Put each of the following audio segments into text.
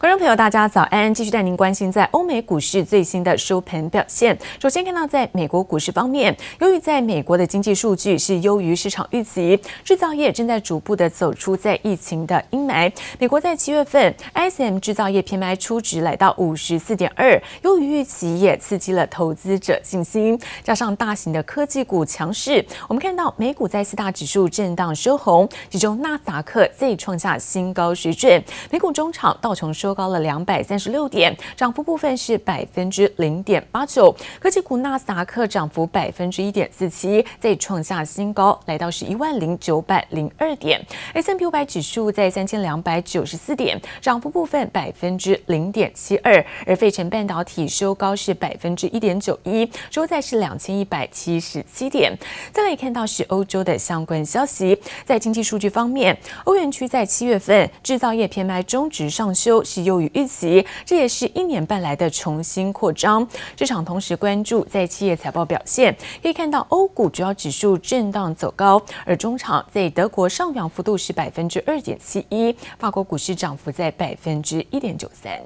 观众朋友，大家早安！继续带您关心在欧美股市最新的收盘表现。首先看到，在美国股市方面，由于在美国的经济数据是优于市场预期，制造业正在逐步的走出在疫情的阴霾。美国在七月份 ISM 制造业 PMI 初值来到五十四点二，优于预期，也刺激了投资者信心。加上大型的科技股强势，我们看到美股在四大指数震荡收红，其中纳斯达克再创下新高水准。美股中场道琼收收高了两百三十六点，涨幅部分是百分之零点八九。科技股纳斯达克涨幅百分之一点四七，再创下新高，来到是一万零九百零二点。S&P 五百指数在三千两百九十四点，涨幅部分百分之零点七二。而费城半导体收高是百分之一点九一，收在是两千一百七十七点。再来看到是欧洲的相关消息，在经济数据方面，欧元区在七月份制造业 PMI 终值上修是优于预期，这也是一年半来的重新扩张。市场同时关注在企业财报表现，可以看到欧股主要指数震荡走高，而中场在德国上涨幅度是百分之二点七一，法国股市涨幅在百分之一点九三。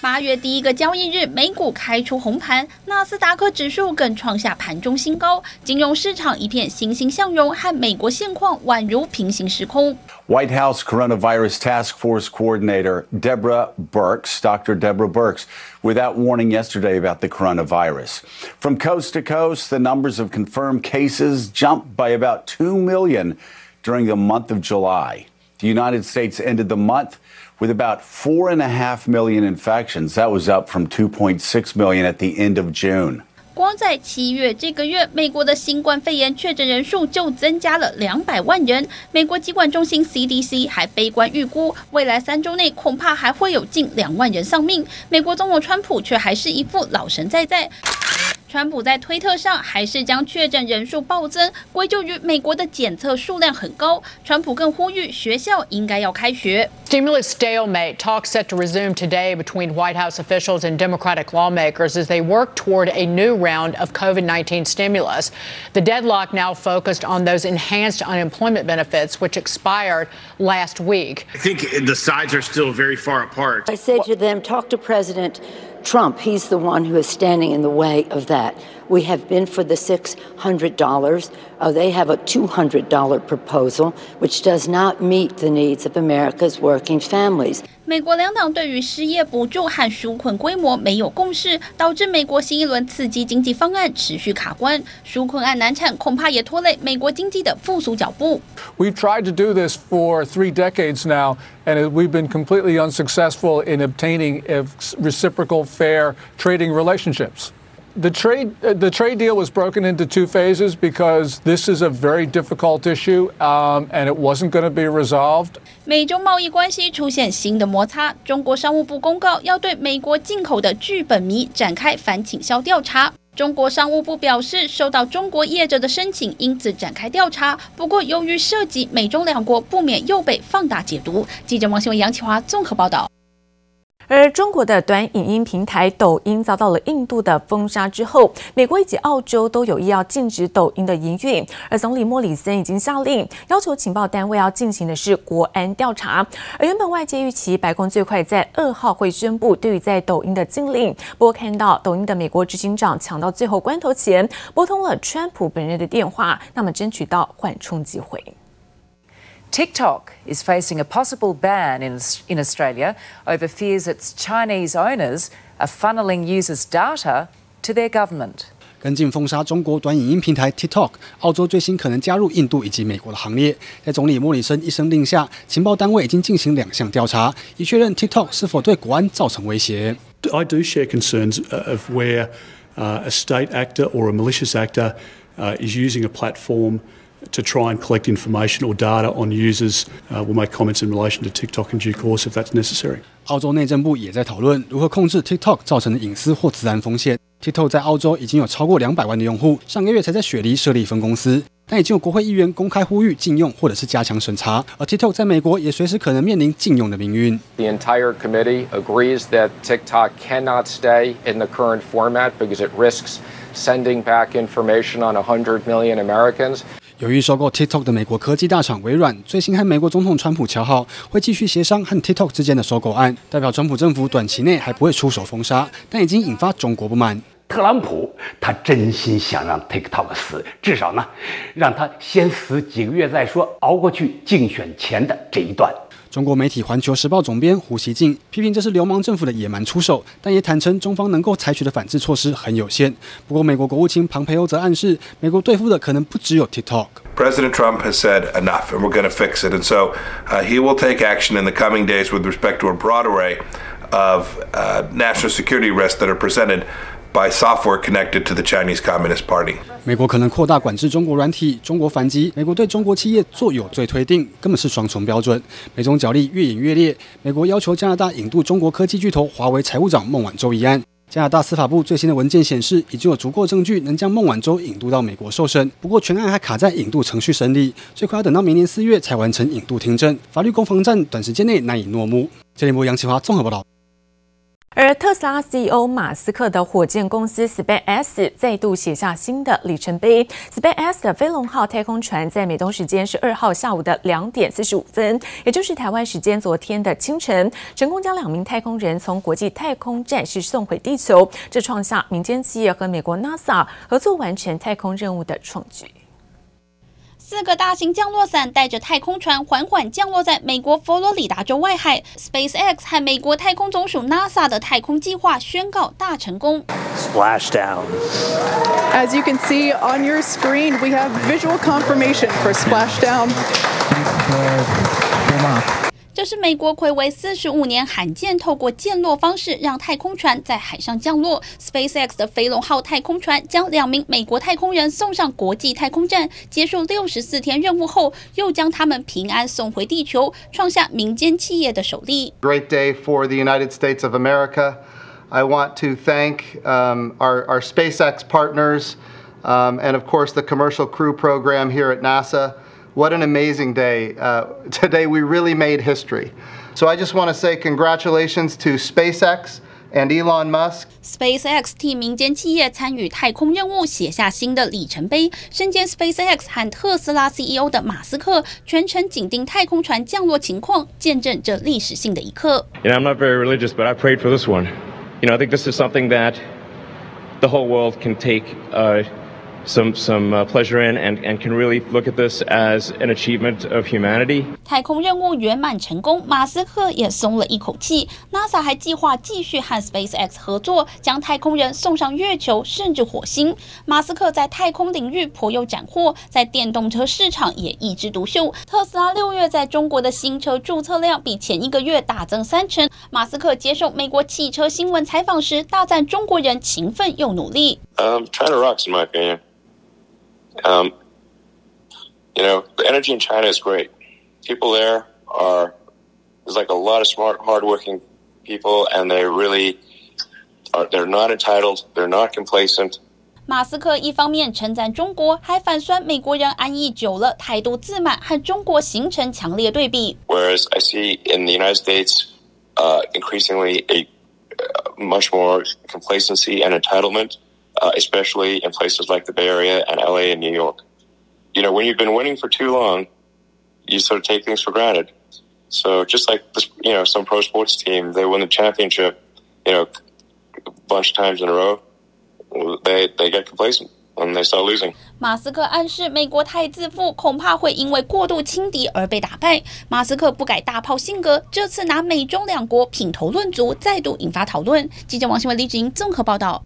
八月第一个交易日，美股开出红盘，纳斯达克指数更创下盘中新高，金融市场一片欣欣向荣，和美国现况宛如平行时空。White House Coronavirus Task Force Coordinator Deborah Birx, Dr. Deborah Birx, without warning yesterday about the coronavirus. From coast to coast, the numbers of confirmed cases jumped by about 2 million during the month of July. The United States ended the month with about four and a half million infections. That was up from 2.6 million at the end of June. 光在七月这个月，美国的新冠肺炎确诊人数就增加了两百万人。美国疾管中心 CDC 还悲观预估，未来三周内恐怕还会有近两万人丧命。美国总统川普却还是一副老神在在。川普在推特上还是将确诊人数暴增归咎于美国的检测数量很高。川普更呼吁学校应该要开学。Stimulus stalemate talks set to resume today between White House officials and Democratic lawmakers as they work toward a new round of COVID-19 stimulus. The deadlock now focused on those enhanced unemployment benefits, which expired last week. I think the sides are still very far apart. I said to them, talk to President Trump, he's the one who is standing in the way of that. We have been for the $600. Uh, they have a $200 proposal, which does not meet the needs of America's working families. 美国两党对于失业补助和纾困规模没有共识，导致美国新一轮刺激经济方案持续卡关。纾困案难产，恐怕也拖累美国经济的复苏脚步。We've tried to do this for three decades now, and we've been completely unsuccessful in obtaining reciprocal fair trading relationships. The trade, the trade deal was broken into two phases because this is a very difficult issue, um, and it wasn't going to be resolved. 美中贸易关系出现新的摩擦，中国商务部公告要对美国进口的聚苯醚展开反倾销调查。中国商务部表示，收到中国业者的申请，因此展开调查。不过，由于涉及美中两国，不免又被放大解读。记者王新文、杨启华综合报道。而中国的短影音平台抖音遭到了印度的封杀之后，美国以及澳洲都有意要禁止抖音的营运。而总理莫里森已经下令，要求情报单位要进行的是国安调查。而原本外界预期白宫最快在二号会宣布对于在抖音的禁令，不过看到抖音的美国执行长抢到最后关头前拨通了川普本人的电话，那么争取到缓冲机会。TikTok is facing a possible ban in, in Australia over fears its Chinese owners are funneling users' data to their government. 跟进封杀中国短影音平台 TikTok，澳洲最新可能加入印度以及美国的行列。在总理莫里森一声令下，情报单位已经进行两项调查，以确认 TikTok 是否对国安造成威胁。I do share concerns of where a state actor or a malicious actor is using a platform. To try and collect information or data on users. Uh, we'll make comments in relation to TikTok in due course if that's necessary. 澳洲内政部也在讨论如何控制 TikTok 造成的隐私或治安风险。TikTok 在澳洲已经有超过两百万的用户，上个月才在雪梨设立分公司，但已经有国会议员公开呼吁禁用或者是加强审查。而 TikTok 在美国也随时可能面临禁用的命运。The entire committee agrees that TikTok cannot stay in the current format because it risks sending back information on 100 million Americans. 由于收购 TikTok 的美国科技大厂微软，最新和美国总统川普乔好，会继续协商和 TikTok 之间的收购案，代表川普政府短期内还不会出手封杀，但已经引发中国不满。特朗普他真心想让 TikTok 死，至少呢，让他先死几个月再说，熬过去竞选前的这一段。中国媒体《环球时报》总编胡锡进批评这是流氓政府的野蛮出手，但也坦承中方能够采取的反制措施很有限。不过，美国国务卿庞培欧则暗示，美国对付的可能不只有 TikTok。President Trump has said enough, and we're going to fix it, and so he will take action in the coming days with respect to a broad array of national security risks that are presented. By software connected to the Chinese Communist Party，美国可能扩大管制中国软体，中国反击，美国对中国企业做有罪推定，根本是双重标准。美中角力越演越烈，美国要求加拿大引渡中国科技巨头华为财务长孟晚舟一案。加拿大司法部最新的文件显示，已经有足够证据能将孟晚舟引渡到美国受审。不过，全案还卡在引渡程序审理，最快要等到明年四月才完成引渡听证。法律攻防战短时间内难以落幕。这里目杨启华综合报道。而特斯拉 CEO 马斯克的火箭公司 SpaceX 再度写下新的里程碑。SpaceX 的飞龙号太空船在美东时间十二号下午的两点四十五分，也就是台湾时间昨天的清晨，成功将两名太空人从国际太空站是送回地球，这创下民间企业和美国 NASA 合作完成太空任务的创举。四个大型降落伞带着太空船缓缓降落在美国佛罗里达州外海。SpaceX 和美国太空总署 NASA 的太空计划宣告大成功。Splashdown. As you can see on your screen, we have visual confirmation for splashdown. 这是美国睽违四十五年罕见透过降落方式让太空船在海上降落。SpaceX 的飞龙号太空船将两名美国太空人送上国际太空站，结束六十四天任务后，又将他们平安送回地球，创下民间企业的首例。Great day for the United States of America. I want to thank our, our SpaceX partners and, of course the Commercial Crew Program here at NASA. What an amazing day. Uh, today we really made history. So I just want to say congratulations to SpaceX and Elon Musk. SpaceX 替民间企业参与太空任务写下新的里程碑。身兼 SpaceX 和特斯拉 CEO 的马斯克全程紧盯太空船降落情况，见证这历史性的一刻。You know, I'm not very religious, but I prayed for this one. You know, I think this is something that the whole world can take. Uh, Some some pleasure in and and can really look at this as an achievement of humanity。太空任务圆满成功，马斯克也松了一口气。NASA 还计划继续和 SpaceX 合作，将太空人送上月球甚至火星。马斯克在太空领域颇有斩获，在电动车市场也一枝独秀。特斯拉六月在中国的新车注册量比前一个月大增三成。马斯克接受美国汽车新闻采访时，大赞中国人勤奋又努力。Um, China rocks, in my opinion. Um, you know, the energy in China is great. People there are, there's like a lot of smart, hardworking people, and they really are, they're not entitled, they're not complacent. 马斯克一方面称赞中国，还反酸美国人安逸久了，态度自满，和中国形成强烈对比。Whereas I see in the United States, uh, increasingly a uh, much more complacency and entitlement. Uh, especially in places like the Bay Area and LA and New York. You know, when you've been winning for too long, you sort of take things for granted. So just like this, you know, some pro sports team, they win the championship, you know, a bunch of times in a row, they they get complacent. And they start losing. 马斯克暗示美国太自负，恐怕会因为过度轻敌而被打败。马斯克不改大炮性格，这次拿美中两国品头论足，再度引发讨论。记者王新文、李芷莹综合报道。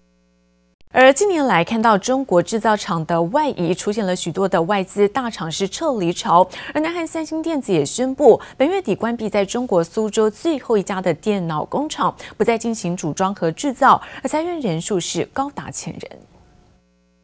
而近年来，看到中国制造厂的外移，出现了许多的外资大厂是撤离潮。而南韩三星电子也宣布，本月底关闭在中国苏州最后一家的电脑工厂，不再进行组装和制造，而裁员人数是高达千人。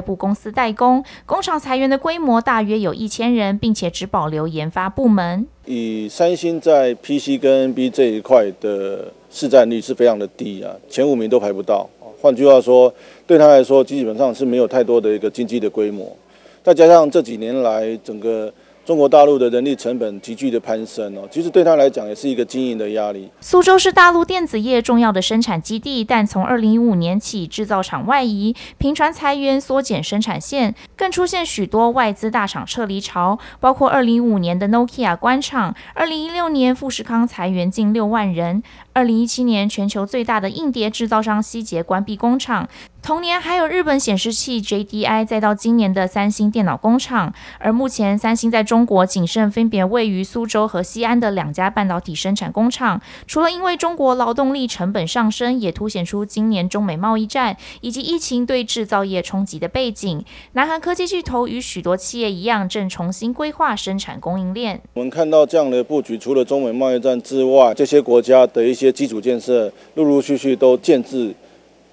外部公司代工，工厂裁员的规模大约有一千人，并且只保留研发部门。以三星在 PC 跟 NB 这一块的市占率是非常的低啊，前五名都排不到。换句话说，对他来说基本上是没有太多的一个经济的规模，再加上这几年来整个。中国大陆的人力成本急剧的攀升哦，其实对他来讲也是一个经营的压力。苏州是大陆电子业重要的生产基地，但从二零一五年起，制造厂外移，频传裁员，缩减生产线，更出现许多外资大厂撤离潮，包括二零一五年的 Nokia 关厂，二零一六年富士康裁员近六万人，二零一七年全球最大的硬碟制造商希捷关闭工厂。同年还有日本显示器 JDI，再到今年的三星电脑工厂，而目前三星在中国仅剩分别位于苏州和西安的两家半导体生产工厂。除了因为中国劳动力成本上升，也凸显出今年中美贸易战以及疫情对制造业冲击的背景。南韩科技巨头与许多企业一样，正重新规划生产供应链。我们看到这样的布局，除了中美贸易战之外，这些国家的一些基础建设陆陆续续都建制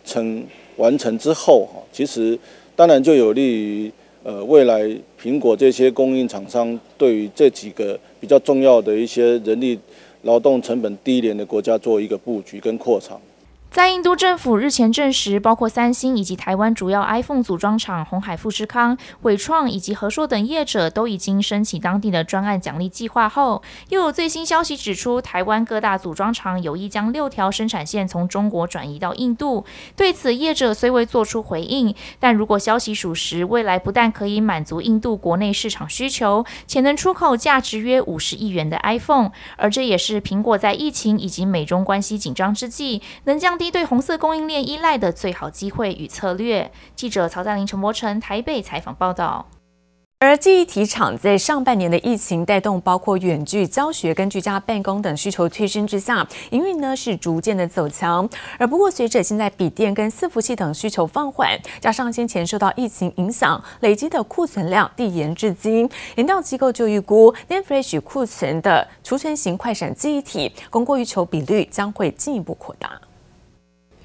成。完成之后，哈，其实当然就有利于呃未来苹果这些供应厂商对于这几个比较重要的一些人力劳动成本低廉的国家做一个布局跟扩厂。在印度政府日前证实，包括三星以及台湾主要 iPhone 组装厂鸿海富士康、伟创以及和硕等业者都已经申请当地的专案奖励计划后，又有最新消息指出，台湾各大组装厂有意将六条生产线从中国转移到印度。对此，业者虽未做出回应，但如果消息属实，未来不但可以满足印度国内市场需求，且能出口价值约五十亿元的 iPhone，而这也是苹果在疫情以及美中关系紧张之际，能将降低。对红色供应链依赖的最好机会与策略。记者曹在林、陈柏成台北采访报道。而记忆体厂在上半年的疫情带动，包括远距教学跟居家办公等需求推升之下，营运呢是逐渐的走强。而不过，随着现在笔电跟伺服器等需求放缓，加上先前受到疫情影响，累积的库存量递延至今，研调机构就预估，NAND Flash 库存的储存型快闪记忆体供过于求比率将会进一步扩大。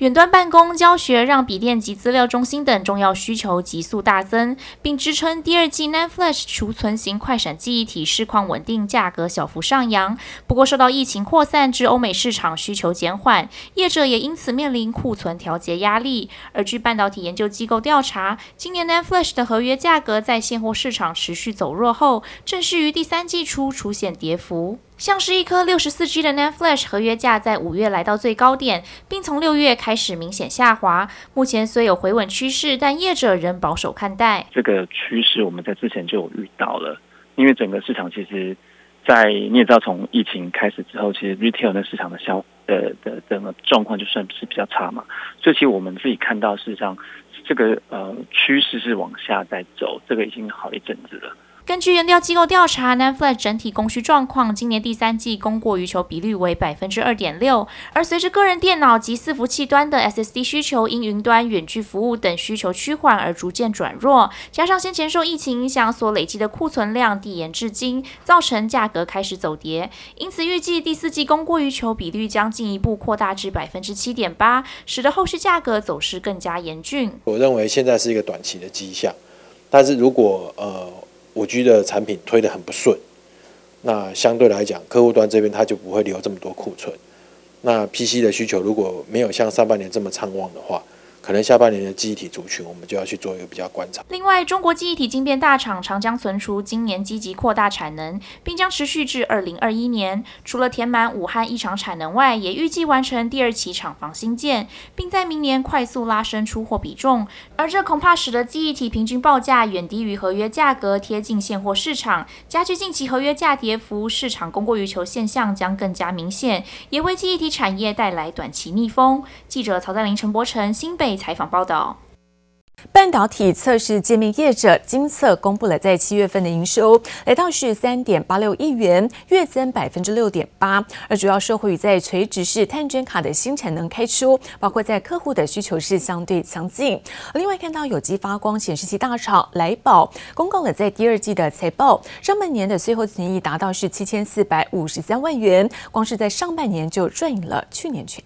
远端办公、教学让笔电及资料中心等重要需求急速大增，并支撑第二季 NAND Flash 储存型快闪记忆体市况稳定，价格小幅上扬。不过，受到疫情扩散至欧美市场需求减缓，业者也因此面临库存调节压力。而据半导体研究机构调查，今年 NAND Flash 的合约价格在现货市场持续走弱后，正式于第三季初出现跌幅。像是一颗六十四 G 的 NAND Flash 合约价在五月来到最高点，并从六月开始明显下滑。目前虽有回稳趋势，但业者仍保守看待。这个趋势我们在之前就有遇到了，因为整个市场其实，在你也知道，从疫情开始之后，其实 Retail 的市场的销呃的整个状况就算是比较差嘛。所以其实我们自己看到，事实上这个呃趋势是往下在走，这个已经好一阵子了。根据研调机构调查，Netflix 整体供需状况，今年第三季供过于求比率为百分之二点六。而随着个人电脑及伺服器端的 SSD 需求因云端、远距服务等需求趋缓而逐渐转弱，加上先前受疫情影响所累积的库存量递延至今，造成价格开始走跌。因此预计第四季供过于求比率将进一步扩大至百分之七点八，使得后续价格走势更加严峻。我认为现在是一个短期的迹象，但是如果呃。五 G 的产品推得很不顺，那相对来讲，客户端这边它就不会留这么多库存。那 PC 的需求如果没有像上半年这么畅旺的话，可能下半年的记忆体族群，我们就要去做一个比较观察。另外，中国记忆体晶片大厂长江存储今年积极扩大产能，并将持续至二零二一年。除了填满武汉异常产能外，也预计完成第二期厂房新建，并在明年快速拉升出货比重。而这恐怕使得记忆体平均报价远低于合约价格，贴近现货市场，加剧近期合约价跌幅，市场供过于求现象将更加明显，也为记忆体产业带来短期逆风。记者曹在林、陈柏成，新北。采访报道。半导体测试界面业者精测公布了在七月份的营收，来到是三点八六亿元，月增百分之六点八。而主要受惠于在垂直式碳卷卡的新产能开出，包括在客户的需求是相对强劲。另外看到有机发光显示器大厂来宝公告了在第二季的财报，上半年的税后损益达到是七千四百五十三万元，光是在上半年就赚赢了去年全。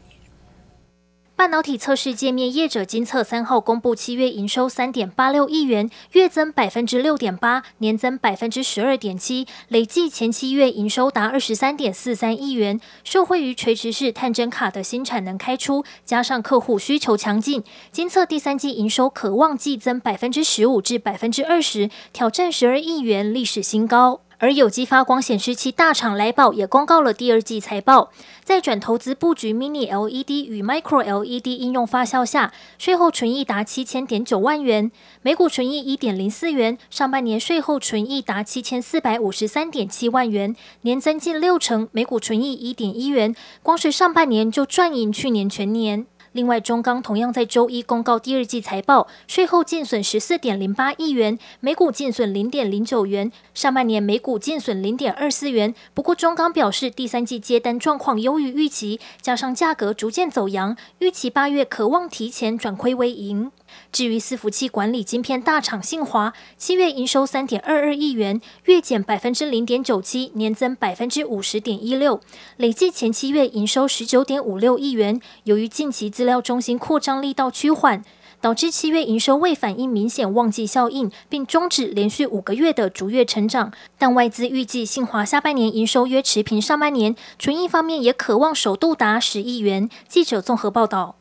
半导体测试界面业者金测三号公布七月营收三点八六亿元，月增百分之六点八，年增百分之十二点七，累计前七月营收达二十三点四三亿元。受惠于垂直式探针卡的新产能开出，加上客户需求强劲，金测第三季营收可望季增百分之十五至百分之二十，挑战十二亿元历史新高。而有机发光显示器大厂来宝也公告了第二季财报，在转投资布局 Mini LED 与 Micro LED 应用发酵下，税后纯益达七千点九万元，每股纯益一点零四元，上半年税后纯益达七千四百五十三点七万元，年增近六成，每股纯益一点一元，光是上半年就赚赢去年全年。另外，中钢同样在周一公告第二季财报，税后净损十四点零八亿元，每股净损零点零九元，上半年每股净损零点二四元。不过，中钢表示第三季接单状况优于预期，加上价格逐渐走扬，预期八月可望提前转亏为盈。至于伺服器管理晶片大厂信华，七月营收三点二二亿元，月减百分之零点九七，年增百分之五十点一六，累计前七月营收十九点五六亿元。由于近期资料中心扩张力道趋缓，导致七月营收未反映明显旺季效应，并终止连续五个月的逐月成长。但外资预计信华下半年营收约持平上半年，纯益方面也可望首度达十亿元。记者综合报道。